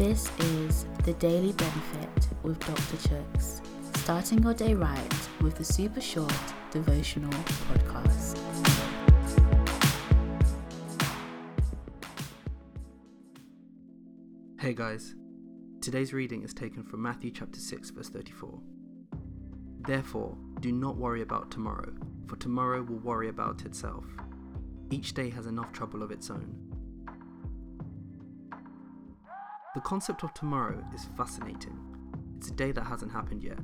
This is the Daily Benefit with Dr. Chuks, starting your day right with the super short devotional podcast. Hey guys, today's reading is taken from Matthew chapter 6, verse 34. Therefore, do not worry about tomorrow, for tomorrow will worry about itself. Each day has enough trouble of its own. The concept of tomorrow is fascinating. It's a day that hasn't happened yet.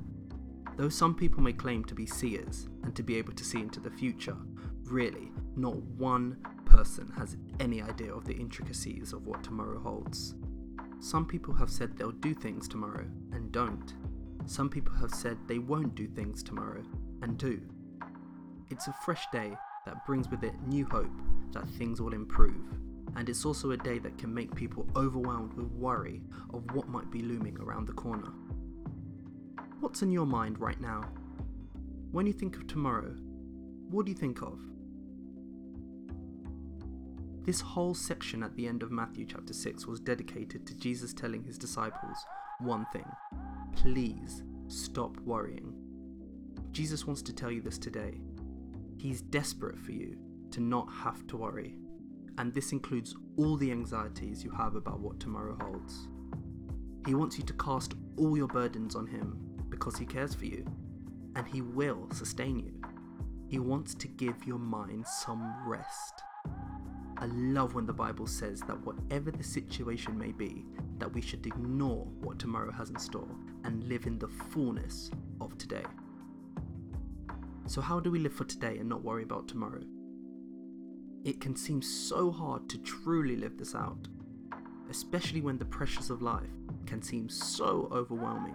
Though some people may claim to be seers and to be able to see into the future, really, not one person has any idea of the intricacies of what tomorrow holds. Some people have said they'll do things tomorrow and don't. Some people have said they won't do things tomorrow and do. It's a fresh day that brings with it new hope that things will improve and it's also a day that can make people overwhelmed with worry of what might be looming around the corner. What's in your mind right now? When you think of tomorrow, what do you think of? This whole section at the end of Matthew chapter 6 was dedicated to Jesus telling his disciples one thing please stop worrying. Jesus wants to tell you this today. He's desperate for you to not have to worry and this includes all the anxieties you have about what tomorrow holds. He wants you to cast all your burdens on Him because He cares for you, and He will sustain you. He wants to give your mind some rest. I love when the Bible says that whatever the situation may be, that we should ignore what tomorrow has in store and live in the fullness of today. So, how do we live for today and not worry about tomorrow? It can seem so hard to truly live this out, especially when the pressures of life can seem so overwhelming,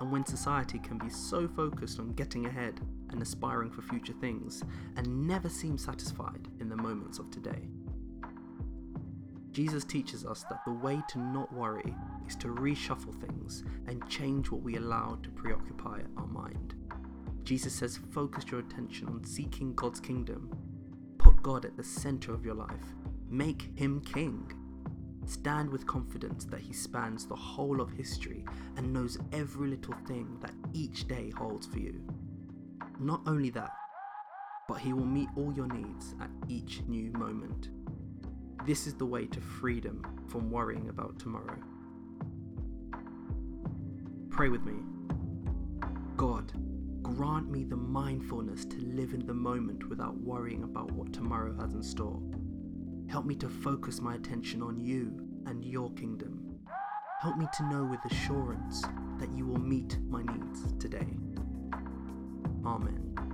and when society can be so focused on getting ahead and aspiring for future things and never seem satisfied in the moments of today. Jesus teaches us that the way to not worry is to reshuffle things and change what we allow to preoccupy our mind. Jesus says, focus your attention on seeking God's kingdom God at the center of your life. Make him king. Stand with confidence that he spans the whole of history and knows every little thing that each day holds for you. Not only that, but he will meet all your needs at each new moment. This is the way to freedom from worrying about tomorrow. Pray with me. God, grant me the mindfulness to live in the moment without worrying about what tomorrow has in store. Help me to focus my attention on you and your kingdom. Help me to know with assurance that you will meet my needs today. Amen.